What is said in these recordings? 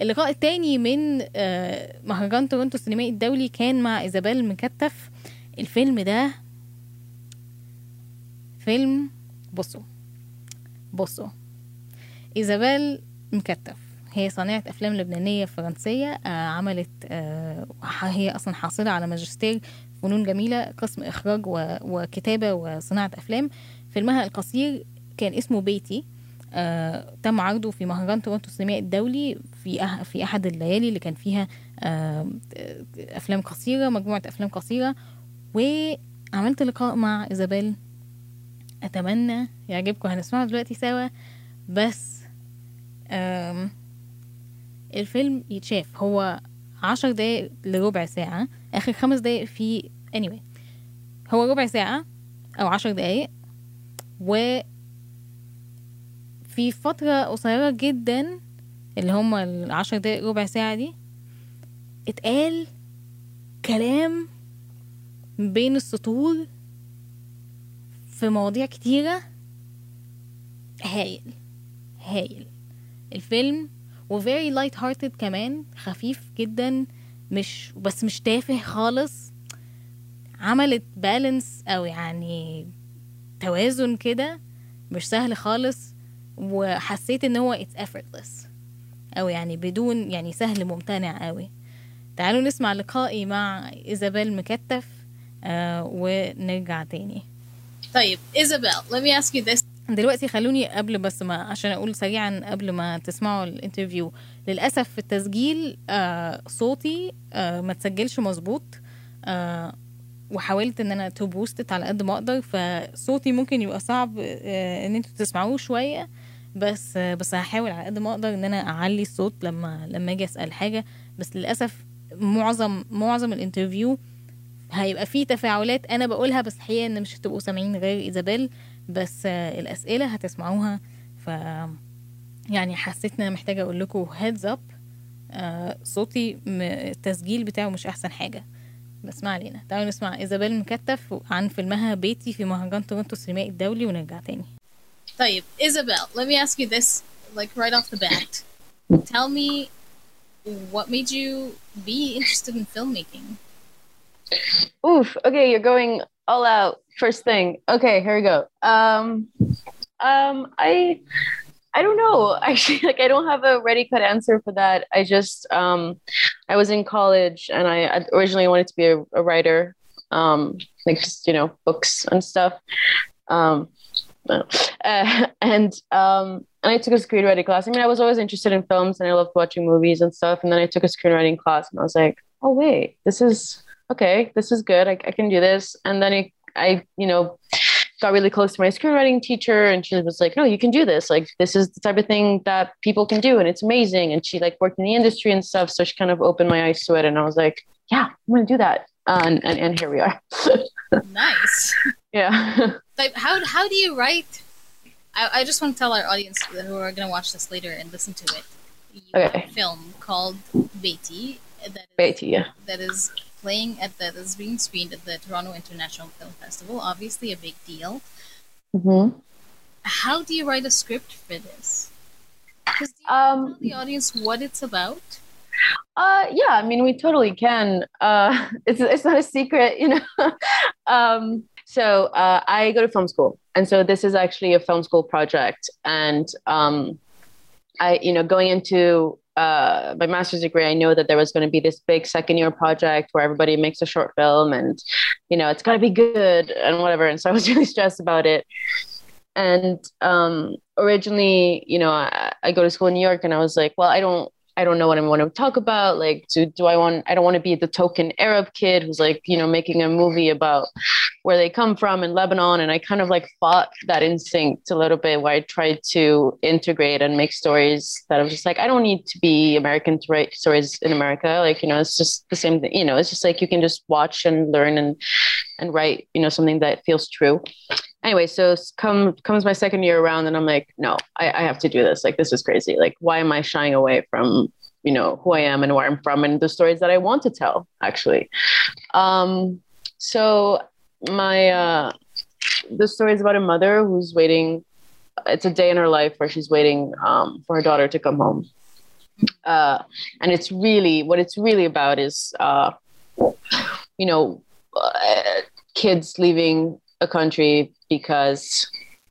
اللقاء التاني من آه، مهرجان تورنتو السينمائي الدولي كان مع إيزابيل مكتف. الفيلم ده فيلم بصوا بصوا إيزابيل مكتف. هي صانعة أفلام لبنانية فرنسية آه، عملت آه، هي أصلا حاصلة على ماجستير فنون جميلة قسم إخراج وكتابة وصناعة أفلام. فيلمها القصير كان اسمه بيتي. آه، تم عرضه في مهرجان تورنتو السينمائي الدولي في أح في أحد الليالي اللي كان فيها آه، أفلام قصيرة مجموعة أفلام قصيرة. وعملت لقاء مع إيزابيل. أتمنى يعجبكم. هنسمعه دلوقتي سوا. بس آم، الفيلم يتشاف. هو عشر دقايق لربع ساعة. آخر خمس دقايق في anyway. هو ربع ساعة أو عشر دقايق. و في فترة قصيرة جدا اللي هما العشر دقايق ربع ساعة دي اتقال كلام بين السطور في مواضيع كتيرة. هايل هايل. الفيلم و very light hearted كمان خفيف جدا مش بس مش تافه خالص. عملت بالانس أو يعني توازن كده مش سهل خالص. وحسيت إن هو it's effortless. أو يعني بدون يعني سهل ممتنع قوي. تعالوا نسمع لقائي مع إيزابيل مكتف آه ونرجع تاني. طيب إيزابيل let me ask you this. دلوقتي خلوني قبل بس ما عشان أقول سريعا قبل ما تسمعوا الانترفيو. للأسف في التسجيل آه صوتي آه ما تسجلش مظبوط آه وحاولت إن أنا تو بوستت على قد ما أقدر فصوتي ممكن يبقى صعب آه إن أنتوا تسمعوه شوية. بس آه بس هحاول على قد ما أقدر إن أنا أعلي الصوت لما لما أجي أسأل حاجة. بس للأسف معظم معظم الانترفيو هيبقى فيه تفاعلات أنا بقولها بس الحقيقة إن مش هتبقوا سامعين غير إيزابيل. بس آه، الأسئلة هتسمعوها. ف يعني حسيت إن أنا محتاجة أقول لكم هيدز اب صوتي م- التسجيل بتاعه مش أحسن حاجة. بس ما علينا. تعالوا نسمع إيزابيل مكتف عن فيلمها بيتي في مهرجان تورنتو السينمائي الدولي ونرجع تاني. Isabel, let me ask you this, like right off the bat. Tell me what made you be interested in filmmaking? Oof, okay, you're going all out first thing. Okay, here we go. Um um I I don't know. Actually, like I don't have a ready cut answer for that. I just um I was in college and I originally wanted to be a, a writer. Um like just, you know, books and stuff. Um uh, and um, and I took a screenwriting class. I mean, I was always interested in films and I loved watching movies and stuff. And then I took a screenwriting class and I was like, oh wait, this is okay, this is good. I, I can do this. And then I, I, you know, got really close to my screenwriting teacher and she was like, no, you can do this. Like, this is the type of thing that people can do. And it's amazing. And she like worked in the industry and stuff. So she kind of opened my eyes to it. And I was like, yeah, I'm going to do that. and, and, and here we are. nice yeah. Like, how how do you write? I, I just want to tell our audience that who are going to watch this later and listen to it. You have Okay. a film called Beiti that is, Beiti, yeah. that is playing at the that is being screened at the Toronto International Film Festival. Obviously, a big deal. hmm How do you write a script for this? 'Cause do you Um, tell the audience what it's about? Uh, yeah, I mean, we totally can. Uh, it's it's not a secret, you know. um, so uh, I go to film school, and so this is actually a film school project, and um, I, you know, going into uh, my master's degree, I know that there was going to be this big second year project where everybody makes a short film, and you know, it's got to be good and whatever. And so I was really stressed about it. And um, originally, you know, I, I go to school in New York, and I was like, well, I don't I don't know what I want to talk about. Like, do, do I want, I don't want to be the token Arab kid who's like, you know, making a movie about where they come from in Lebanon. And I kind of like fought that instinct a little bit where I tried to integrate and make stories that I was just like, I don't need to be American to write stories in America. Like, you know, it's just the same thing, you know, it's just like you can just watch and learn and, and write, you know, something that feels true anyway, so come comes my second year around, and I'm like, no, I, I have to do this. Like, this is crazy. Like, why am I shying away from you know who I am and where I'm from and the stories that I want to tell? Actually, um, so my uh, the story is about a mother who's waiting. It's a day in her life where she's waiting um, for her daughter to come home, uh, and it's really what it's really about is uh, you know uh, kids leaving a country because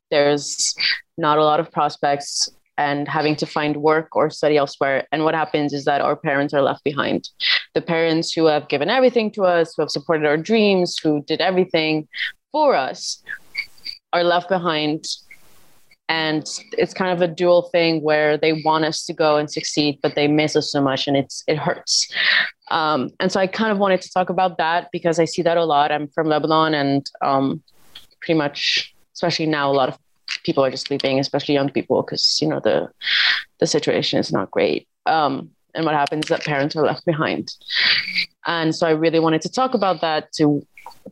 there's not a lot of prospects and having to find work or study elsewhere. And what happens is that our parents are left behind. The parents who have given everything to us, who have supported our dreams, who did everything for us, are left behind. And it's kind of a dual thing where they want us to go and succeed, but they miss us so much, and it's it hurts. Um, and so I kind of wanted to talk about that because I see that a lot. I'm from Lebanon, and um, pretty much, especially now, a lot of people are just leaving, especially young people, because you know the the situation is not great. Um, and what happens is that parents are left behind. And so I really wanted to talk about that to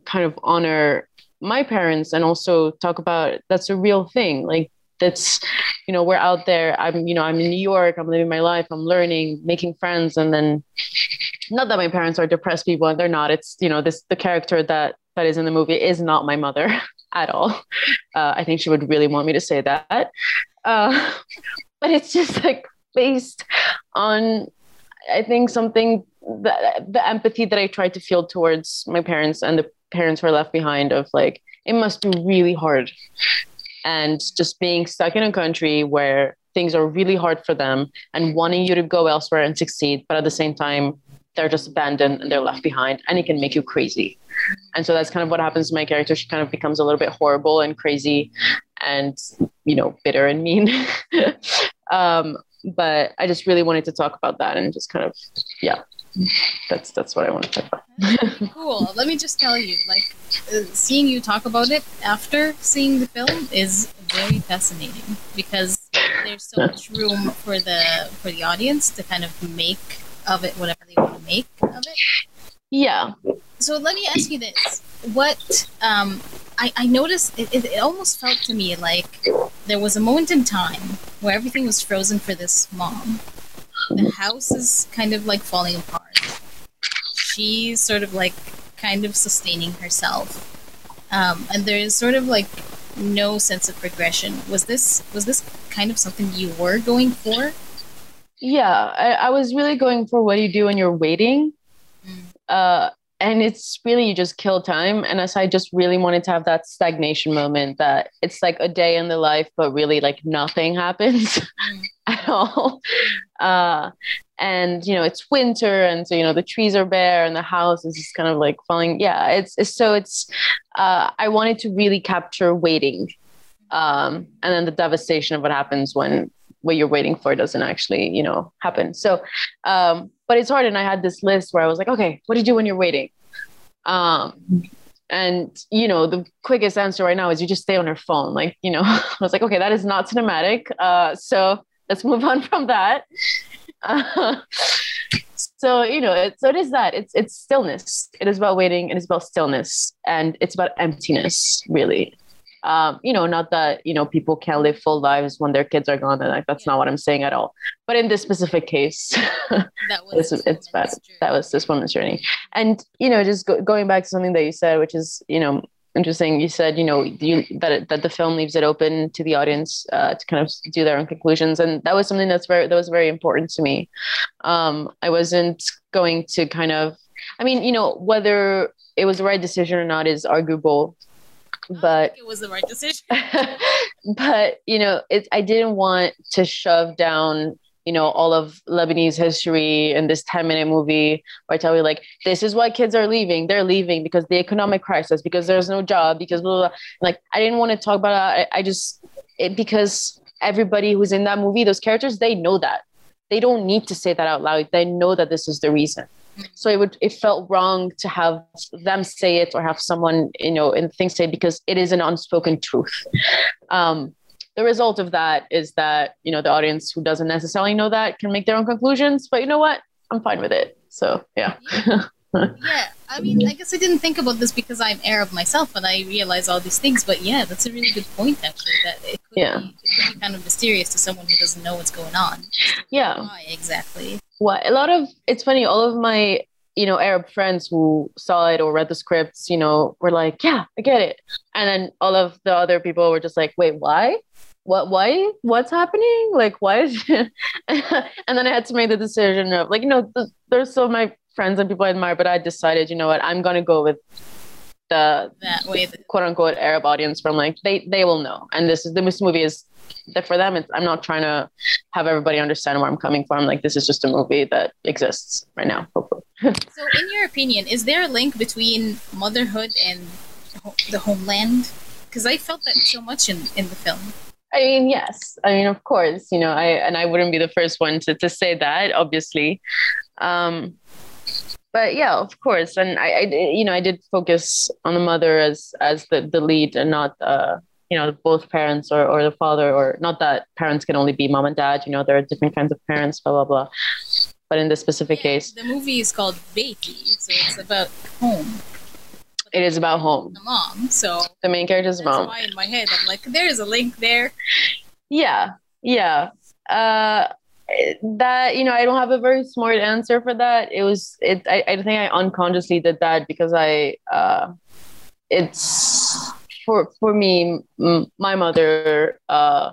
kind of honor my parents and also talk about that's a real thing. Like that's you know we're out there i'm you know i'm in new york i'm living my life i'm learning making friends and then not that my parents are depressed people and they're not it's you know this the character that that is in the movie is not my mother at all. Uh, I think she would really want me to say that. Uh, but it's just like based on, I think, something that the empathy that I tried to feel towards my parents and the parents who are left behind of like, it must be really hard. And just being stuck in a country where things are really hard for them and wanting you to go elsewhere and succeed, but at the same time, they're just abandoned and they're left behind and it can make you crazy and so that's kind of what happens to my character. She kind of becomes a little bit horrible and crazy and you know bitter and mean. Um, but i just really wanted to talk about that and just kind of yeah that's that's what i want to talk about. Cool. Let me just tell you like uh, seeing you talk about it after seeing the film is very fascinating because there's so much room for the for the audience to kind of make of it whatever they want to make of it. Yeah so let me ask you this: What um, I, I noticed, it, it, it almost felt to me like there was a moment in time where everything was frozen for this mom. The house is kind of like falling apart. She's sort of like kind of sustaining herself, um, and there is sort of like no sense of progression. Was this was this kind of something you were going for? Yeah, I, I was really going for what you do when you're waiting. Mm. Uh, and it's really you just kill time. And as i just really wanted to have that stagnation moment that it's like a day in the life but really like nothing happens mm. at all. Uh, and you know it's winter and so you know the trees are bare and the house is just kind of like falling. Yeah it's, it's so it's uh, i wanted to really capture waiting um, and then the devastation of what happens when what you're waiting for doesn't actually you know happen. So um, but it's hard. And i had this list where i was like okay what do you do when you're waiting? Um, and you know the quickest answer right now is you just stay on your phone. Like you know i was like okay that is not cinematic. Uh, so let's move on from that. So you know it, so it is that. It's it's stillness. It is about waiting. It is about stillness. And it's about emptiness really um, you know, not that you know people can't live full lives when their kids are gone. And like that's yeah. not what I'm saying at all. But in this specific case, that was it's, it's bad. That was this woman's journey. And you know, just go, going back to something that you said, which is you know interesting. You said you know you, that that the film leaves it open to the audience uh, to kind of do their own conclusions, and that was something that's very that was very important to me. Um, I wasn't going to kind of, I mean, you know, whether it was the right decision or not is arguable but it was the right decision. but you know, it's I didn't want to shove down you know all of Lebanese history in this 10 minute movie where I tell you like this is why kids are leaving. They're leaving because the economic crisis because there's no job because blah, blah, blah. like I didn't want to talk about it. I, I just it, because everybody who's in that movie those characters they know that. They don't need to say that out loud. They know that this is the reason so it would it felt wrong to have them say it or have someone you know in things say because it is an unspoken truth. Um, the result of that is that you know the audience who doesn't necessarily know that can make their own conclusions but you know what? I'm fine with it. So yeah. Yeah i mean i guess i didn't think about this because i'm arab myself and i realize all these things but yeah that's a really good point actually that it could, yeah. be, it could be kind of mysterious to someone who doesn't know what's going on. Yeah. Why exactly what a lot of it's funny all of my you know arab friends who saw it or read the scripts you know were like yeah i get it. And then all of the other people were just like wait why? What why what's happening? Like why is and then i had to make the decision of like you know th- there's so my friends and people i admire but i decided you know what? I'm gonna go with the that way that, quote unquote arab audience from like they they will know. And this is this movie is that for them it's, i'm not trying to have everybody understand where i'm coming from. Like this is just a movie that exists right now hopefully. So in your opinion is there a link between motherhood and the homeland? Because i felt that so much in in the film. I mean, yes. I mean, of course, you know, I and I wouldn't be the first one to, to say that, obviously. Um, but yeah, of course. And I, I, you know, I did focus on the mother as as the, the lead and not uh, you know, both parents or, or the father or not that parents can only be mom and dad, you know, there are different kinds of parents, blah blah blah. But in this specific Yeah, case, the movie is called Beiti, so it's about home. it is about home. The mom, so The main character's that's mom. why in my head I'm like, there's a link there. Yeah, yeah. Uh, that you know, I don't have a very smart answer for that. It was it. I, I think I unconsciously did that because I. Uh, it's for for me. M- my mother uh,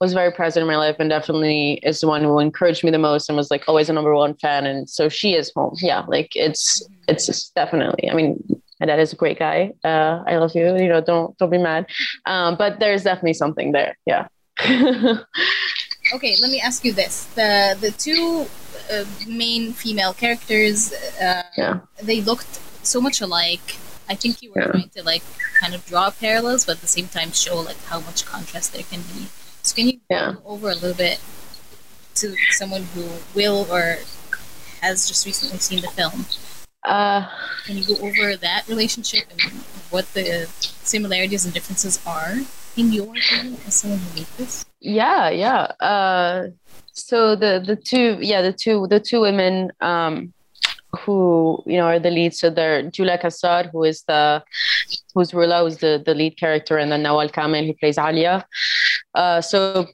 was very present in my life and definitely is the one who encouraged me the most and was like always a number one fan. And so she is home. Yeah, like it's it's definitely. I mean, my dad is a great guy. Uh, I love you. You know, don't don't be mad. Um, but there's definitely something there. Yeah. Okay, let me ask you this: the the two uh, main female characters, uh, Yeah. they looked so much alike. I think you were Yeah. trying to like kind of draw parallels, but at the same time show like how much contrast there can be. So can you Yeah. go over a little bit to someone who will or has just recently seen the film? Uh, Can you go over that relationship and what the similarities and differences are in your opinion as yeah, yeah. Uh, so the the two, yeah, the two the two women um, who you know are the leads. So they're Julia Kassar, who is the who's Rula, who's the the lead character, and then Nawal Kamel, who plays Alia. Uh, so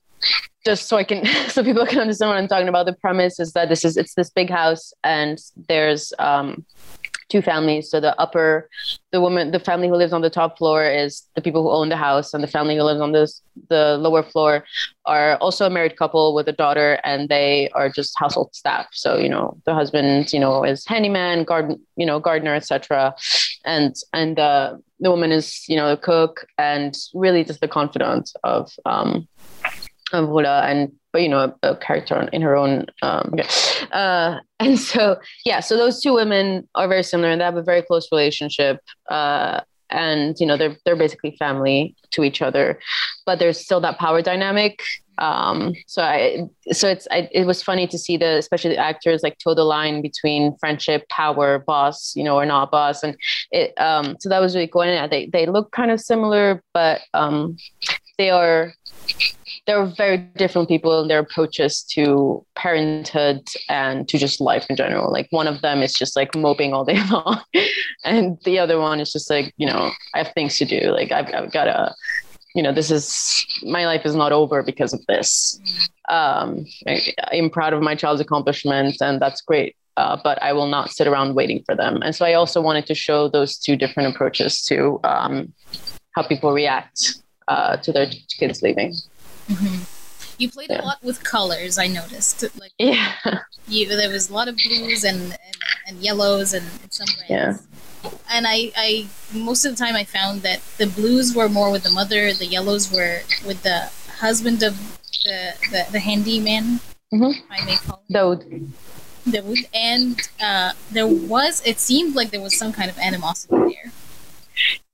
just so I can so people can understand what I'm talking about. The premise is that this is it's this big house and there's um two families. So the upper the woman the family who lives on the top floor is the people who own the house and the family who lives on this the lower floor are also a married couple with a daughter and they are just household staff. So, you know, the husband, you know, is handyman, garden, you know, gardener, etc. And and uh, the woman is, you know, the cook and really just the confidant of um Rula and but you know a, a character in her own um okay. uh and so yeah so those two women are very similar and they have a very close relationship uh and you know they're they're basically family to each other but there's still that power dynamic. Um so i so it's I, it was funny to see the especially the actors like toe the line between friendship power boss you know or not boss. And it um so that was really going at they they look kind of similar but um they are they're very different people in their approaches to parenthood and to just life in general. Like one of them is just like moping all day long, and the other one is just like, you know, I have things to do. Like I've, I've got to, you know, this is my life is not over because of this. Um, I, I'm proud of my child's accomplishments, and that's great. Uh, but I will not sit around waiting for them. And so I also wanted to show those two different approaches to um, how people react uh, to their kids leaving. Mm-hmm. You played Yeah. a lot with colors. I noticed. Like Yeah. you, there was a lot of blues and and, and yellows and, and some reds. Yeah. And I, I most of the time I found that the blues were more with the mother, the yellows were with the husband of the the, the handyman. Mhm. I may call him. Daoud. Dawood. And uh, there was, it seemed like there was some kind of animosity there.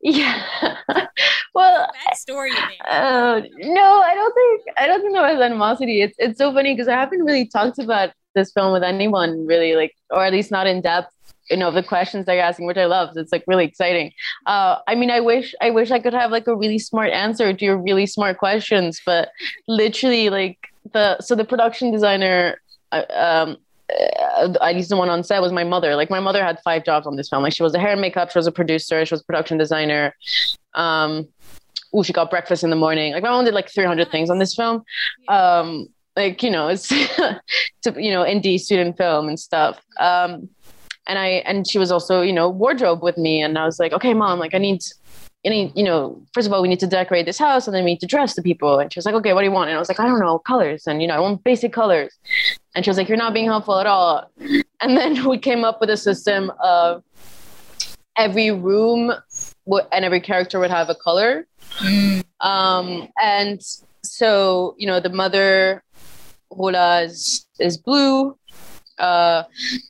Yeah. well, Backstory there. uh, no, I don't think I don't think there was animosity. It's it's so funny because I haven't really talked about this film with anyone really, like, or at least not in depth. You know, the questions they're asking, which I love. It's like really exciting. Uh, I mean, I wish I wish I could have like a really smart answer to your really smart questions, but literally, like the so the production designer. Uh, um, at least the one on set was my mother. Like my mother had five jobs on this film. Like she was a hair and makeup, she was a producer, she was a production designer. Um, ooh, she got breakfast in the morning. Like my mom did like 300 things on this film. Um, like you know, it's to, you know indie student film and stuff. Um, and I and she was also you know wardrobe with me, and I was like, okay, mom, like I need any, you know, first of all, we need to decorate this house and then we need to dress the people. And she was like, okay, what do you want? And I was like, I don't know, colors. And, you know, I want basic colors. And she was like, you're not being helpful at all. And then we came up with a system of every room and every character would have a color. Mm. Um, and so, you know, the mother, Rola, is, is blue. Uh,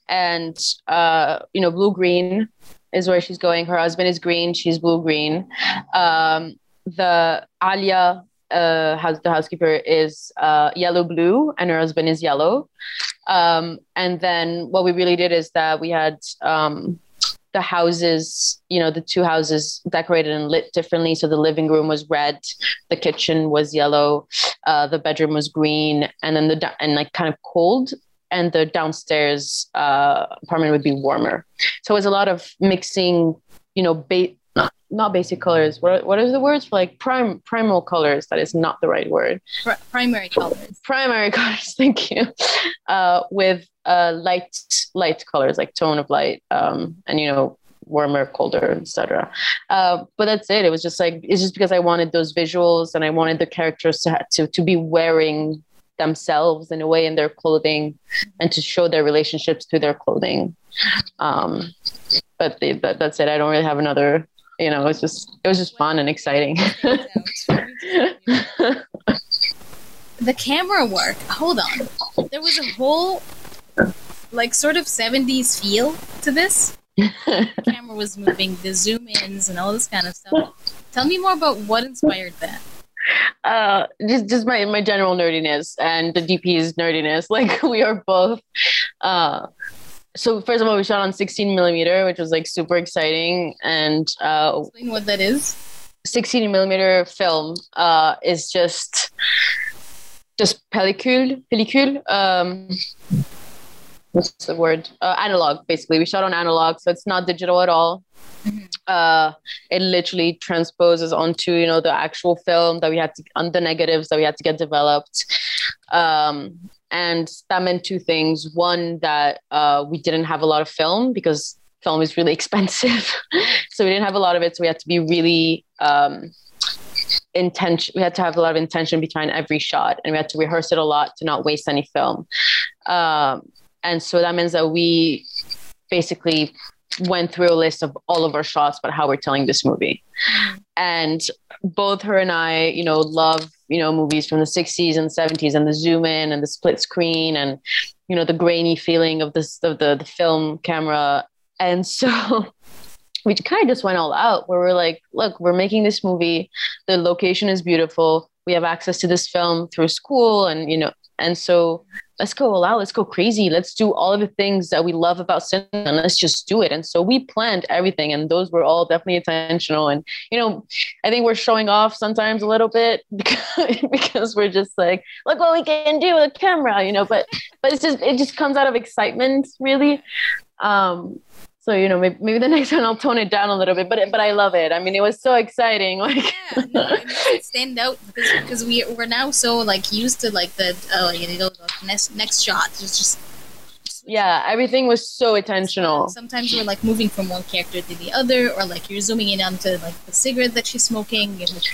and, uh, you know, blue green is where she's going. Her husband is green. She's blue green. Um, the Alia, uh, house, the housekeeper, is uh, yellow blue, and her husband is yellow. Um, and then what we really did is that we had um, the houses, you know, the two houses decorated and lit differently. So the living room was red, the kitchen was yellow, uh, the bedroom was green, and then the and like kind of cold and the downstairs uh, apartment would be warmer. So it was a lot of mixing, you know, ba- not, basic colors. What what are the words for like prime primal colors? That is not the right word. Pr- primary colors. Primary colors. Thank you. Uh, with uh, light light colors, like tone of light, um, and you know warmer, colder, etc. Uh, but that's it. It was just like it's just because I wanted those visuals and I wanted the characters to to to be wearing themselves in a way in their clothing and to show their relationships through their clothing um, but, they, but that's it i don't really have another you know it was just it was just fun and exciting. The camera work hold on. There was a whole like sort of 70s feel to this. The camera was moving the zoom ins and all this kind of stuff. Tell me more about what inspired that. Uh just just my my general nerdiness and the dp's nerdiness. Like we are both uh so first of all we shot on 16 millimeter which was like super exciting and uh explain what that is 16 millimeter film uh is just just pellicule pellicule um what's the word uh, analog basically we shot on analog so it's not digital at all Mm-hmm. Uh, it literally transposes onto you know the actual film that we had to on the negatives that we had to get developed. Um, and that meant two things. One, that uh, we didn't have a lot of film because film is really expensive. so we didn't have a lot of it. So we had to be really um, intention. We had to have a lot of intention behind every shot, and we had to rehearse it a lot to not waste any film. Um, and so that means that we basically went through a list of all of our shots about how we're telling this movie. And both her and I, you know, love, you know, movies from the 60s and 70s and the zoom in and the split screen and, you know, the grainy feeling of this of the, the film camera. And so we kind of just went all out where we're like, look, we're making this movie. The location is beautiful. We have access to this film through school and, you know, and so let's go all out, let's go crazy, let's do all of the things that we love about cinema, and let's just do it. And so we planned everything, and those were all definitely intentional. And you know, I think we're showing off sometimes a little bit because, because we're just like, look what we can do with a camera, you know. But but it's just it just comes out of excitement, really. Um, so you know, maybe, maybe the next one I'll tone it down a little bit. But but I love it. I mean, it was so exciting. Like yeah, no, it stand out because, because we we're now so like used to like the oh you know next next shot. It's just yeah, everything was so intentional. Sometimes we're like moving from one character to the other, or like you're zooming in onto like the cigarette that she's smoking, and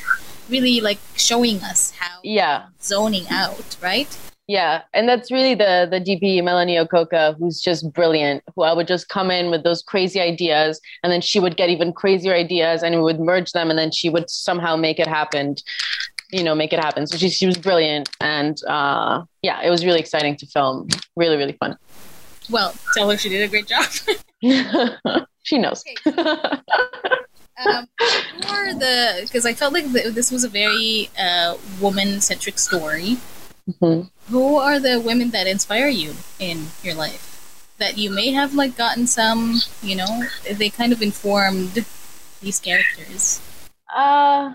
really like showing us how yeah zoning out, right? Yeah, and that's really the the DP Melanie Okoka, who's just brilliant. Who I would just come in with those crazy ideas, and then she would get even crazier ideas, and we would merge them, and then she would somehow make it happen. You know, make it happen. So she she was brilliant, and uh, yeah, it was really exciting to film. Really, really fun. Well, tell her she did a great job. she knows. Um, for the because I felt like the, this was a very uh, woman centric story. Mm-hmm. Who are the women that inspire you in your life? That you may have like gotten some, you know, they kind of informed these characters. Uh,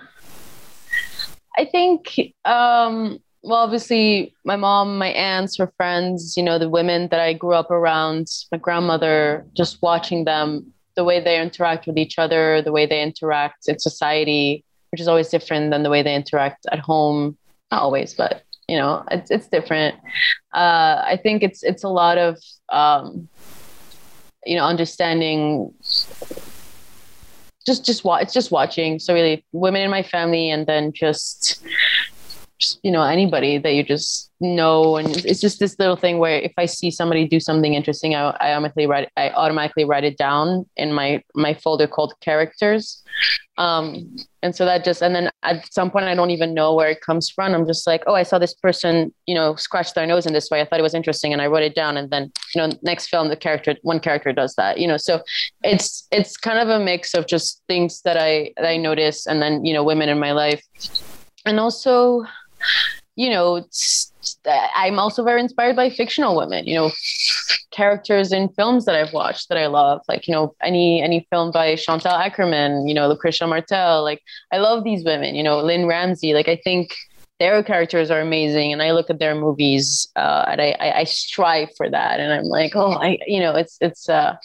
I think, um, well, obviously, my mom, my aunts, her friends, you know, the women that I grew up around, my grandmother, just watching them, the way they interact with each other, the way they interact in society, which is always different than the way they interact at home. Not always, but you know it's, it's different uh, i think it's it's a lot of um, you know understanding just just watch. It's just watching. So really, women in my family, and then just just you know anybody that you just know and it's just this little thing where if i see somebody do something interesting i, I automatically write i automatically write it down in my my folder called characters. Um and so that just and then at some point i don't even know where it comes from. I'm just like oh i saw this person you know scratch their nose in this way. I thought it was interesting and i wrote it down and then you know next film the character one character does that you know? So it's it's kind of a mix of just things that i that i notice and then you know women in my life. And also you know, I'm also very inspired by fictional women, you know, characters in films that I've watched that I love, like, you know, any, any film by Chantal Akerman, you know, Lucrecia Martel, like, I love these women, you know, Lynne Ramsay, like, I think their characters are amazing and I look at their movies uh, and I, I, I strive for that. And I'm like, oh, I, you know, it's, it's, uh,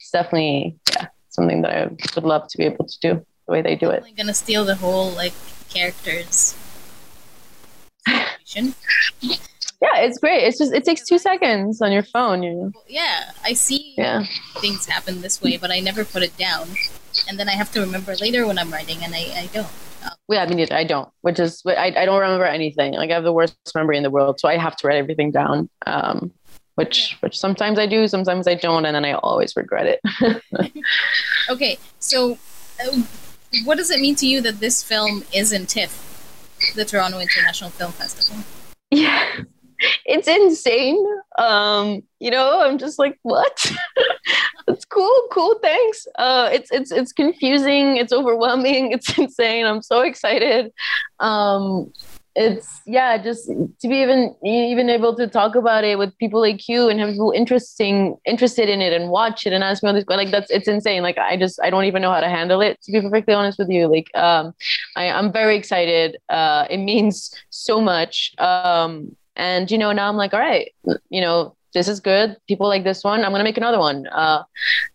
it's definitely, yeah, something that I would love to be able to do the way they do it. I'm gonna steal the whole, like, characters yeah, it's great. It's just it takes two seconds on your phone. You know? Yeah, I see. Yeah. things happen this way, but I never put it down, and then I have to remember later when I'm writing, and I, I don't. Um, yeah, I mean, I don't, which is I I don't remember anything. Like I have the worst memory in the world, so I have to write everything down. Um, which which sometimes I do, sometimes I don't, and then I always regret it. okay, so uh, what does it mean to you that this film is in TIFF? The Toronto International Film Festival. Yeah, it's insane. Um, you know, I'm just like, what? it's cool, cool, thanks. Uh, it's it's it's confusing, it's overwhelming, it's insane. I'm so excited. Um, it's yeah just to be even even able to talk about it with people like you and have people interesting interested in it and watch it and ask me all these like that's it's insane. Like i just i don't even know how to handle it to be perfectly honest with you. Like um i i'm very excited. Uh it means so much. Um and you know now i'm like all right you know this is good. People like this one. I'm gonna make another one. Uh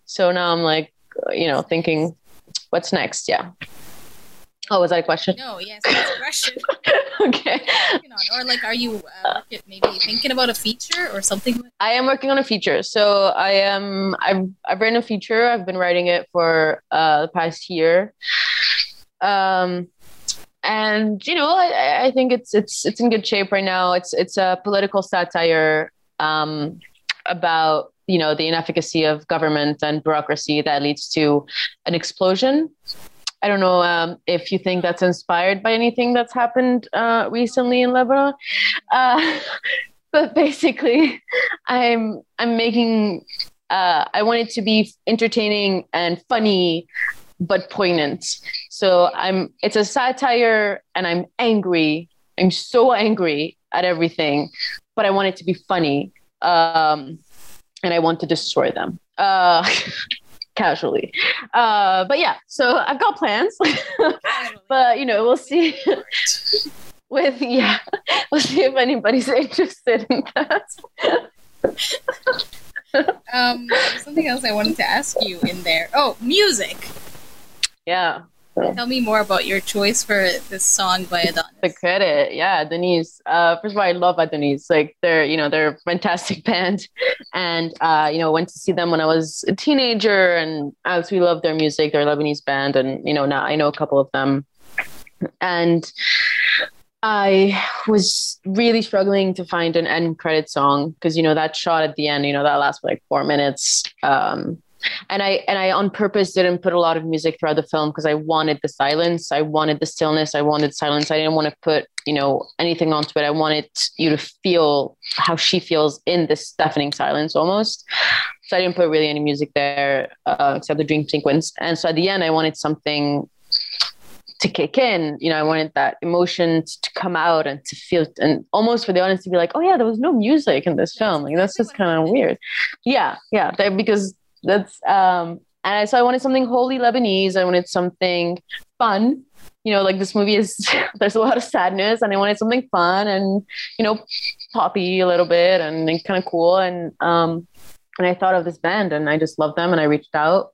so now i'm like you know thinking what's next? Yeah. Oh, was that a question? No, yes, that's a question. okay. Or like, are you uh, maybe thinking about a feature or something? I am working on a feature. So I am. I've I've written a feature. I've been writing it for uh, the past year. Um, and you know, I, I think it's it's it's in good shape right now. It's it's a political satire um, about you know the inefficacy of government and bureaucracy that leads to an explosion I don't know um, if you think that's inspired by anything that's happened uh, recently in Lebanon, uh, but basically, I'm I'm making. Uh, I want it to be entertaining and funny, but poignant. So I'm. It's a satire, and I'm angry. I'm so angry at everything, but I want it to be funny, um, and I want to destroy them. Casually. Uh, but yeah, so I've got plans, but you know, we'll see. With yeah, we'll see if anybody's interested in that. um, something else I wanted to ask you in there. Oh, music. Yeah. Tell me more about your choice for this song by Adonis. The credit, yeah, Denise. Uh, first of all, I love Adonis. Like they're, you know, they're a fantastic band, and uh, you know, went to see them when I was a teenager, and I absolutely love their music. They're a Lebanese band, and you know, now I know a couple of them, and I was really struggling to find an end credit song because you know that shot at the end, you know, that lasts for like four minutes. Um, and I and I on purpose didn't put a lot of music throughout the film because I wanted the silence, I wanted the stillness, I wanted silence. I didn't want to put you know anything onto it. I wanted you to feel how she feels in this deafening silence almost. So I didn't put really any music there uh, except the dream sequence. And so at the end, I wanted something to kick in. You know, I wanted that emotion to come out and to feel, and almost for the audience to be like, "Oh yeah, there was no music in this film." Like that's just kind of weird. Yeah, yeah, because that's um and I, so I wanted something wholly Lebanese. I wanted something fun. You know, like this movie is there's a lot of sadness and I wanted something fun and, you know, poppy a little bit and, and kind of cool. And um and I thought of this band and I just loved them and I reached out.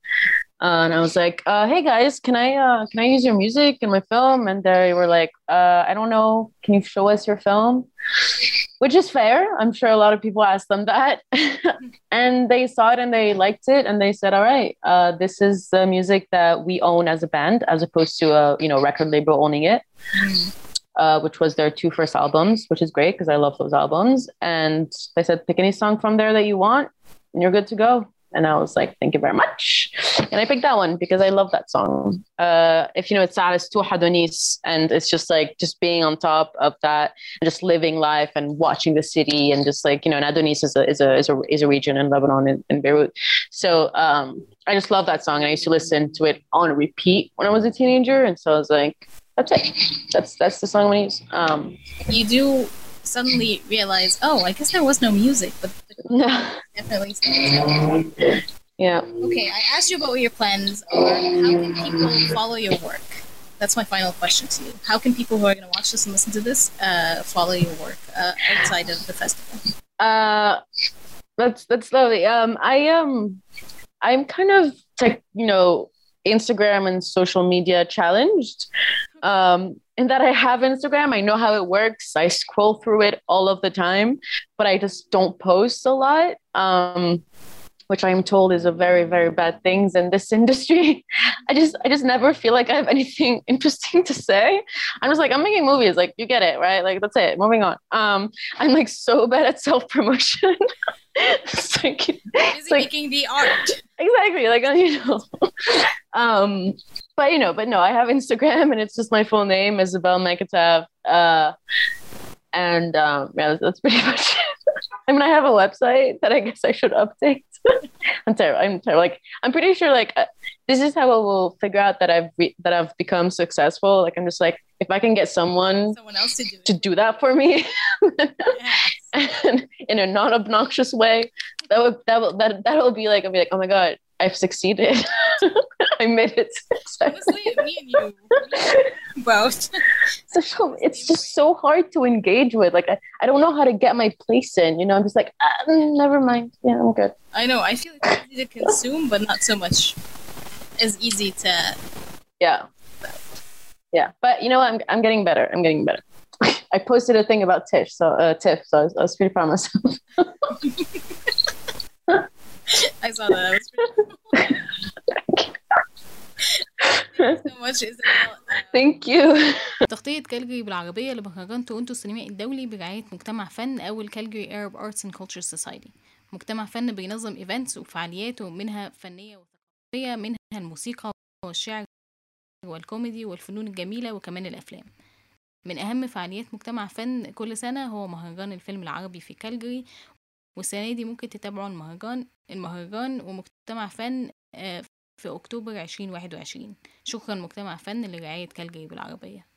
Uh, and I was like, uh, "Hey guys, can I uh, can I use your music in my film?" And they were like, uh, "I don't know. Can you show us your film?" Which is fair. I'm sure a lot of people asked them that. and they saw it and they liked it and they said, all right, uh, this is the music that we own as a band, as opposed to a you know record label owning it. Uh, which was their two first albums, which is great because I love those albums. And they said, pick any song from there that you want, and you're good to go. And I was like, thank you very much. And I picked that one because I love that song. Uh, if you know, it's Salis to Hadonis, and it's just like just being on top of that, and just living life and watching the city, and just like you know, and Adonis is a is a is a, is a region in Lebanon in, in Beirut. So um, I just love that song, and I used to listen to it on repeat when I was a teenager, and so I was like, that's it. That's that's the song gonna use. Um, You do suddenly realize, oh, I guess there was no music, but yeah, definitely. Yeah. Okay, I asked you about what your plans are. How can people follow your work? That's my final question to you. How can people who are going to watch this and listen to this uh, follow your work uh, outside of the festival? Uh, that's that's lovely. Um, I um, I'm kind of like you know Instagram and social media challenged. Um, in that I have Instagram, I know how it works. I scroll through it all of the time, but I just don't post a lot. Um, which I'm told is a very, very bad things in this industry. I just, I just never feel like I have anything interesting to say. I'm just like, I'm making movies, like you get it, right? Like that's it. Moving on. Um, I'm like so bad at self promotion. it's like, it's like making the art. exactly, like you know. um, but you know, but no, I have Instagram, and it's just my full name, Isabel Mecattaf. Uh, and um, yeah, that's, that's pretty much it. I mean, I have a website that I guess I should update. I'm terrible. I'm terrible. Like, I'm pretty sure like uh, this is how I will figure out that I've re- that I've become successful. Like, I'm just like, if I can get someone Someone else to do to do that for me Yes. and in a non-obnoxious way, that would that will that that will be like I'll be like, oh my god, I've succeeded. I made it. Honestly, me and you both. So it's just so hard to engage with. Like I, I don't know how to get my place in. You know, I'm just like, ah, mm, never mind. Yeah, I'm good. I know. I feel it's easy to consume, but not so much as easy to. Yeah, yeah. But you know, what? I'm I'm getting better. I'm getting better. I posted a thing about Tish, so uh, Tiff. So I was, I was pretty proud of myself. I saw that. I was pretty Thank you so much, Isabel. Uh, Thank you. تغطية كالجري بالعربية لمهرجان تورنتو السينمائي الدولي برعاية مجتمع فن أو الكالجري Arab Arts and Culture Society مجتمع فن بينظم إيفنتس وفعاليات منها فنية وثقافية منها الموسيقى والشعر والكوميدي والفنون الجميلة وكمان الأفلام من أهم فعاليات مجتمع فن كل سنة هو مهرجان الفيلم العربي في كالجري والسنة دي ممكن تتابعوا المهرجان المهرجان ومجتمع فن آه، في أكتوبر 2021 شكرا مجتمع فن لرعاية كالجري بالعربية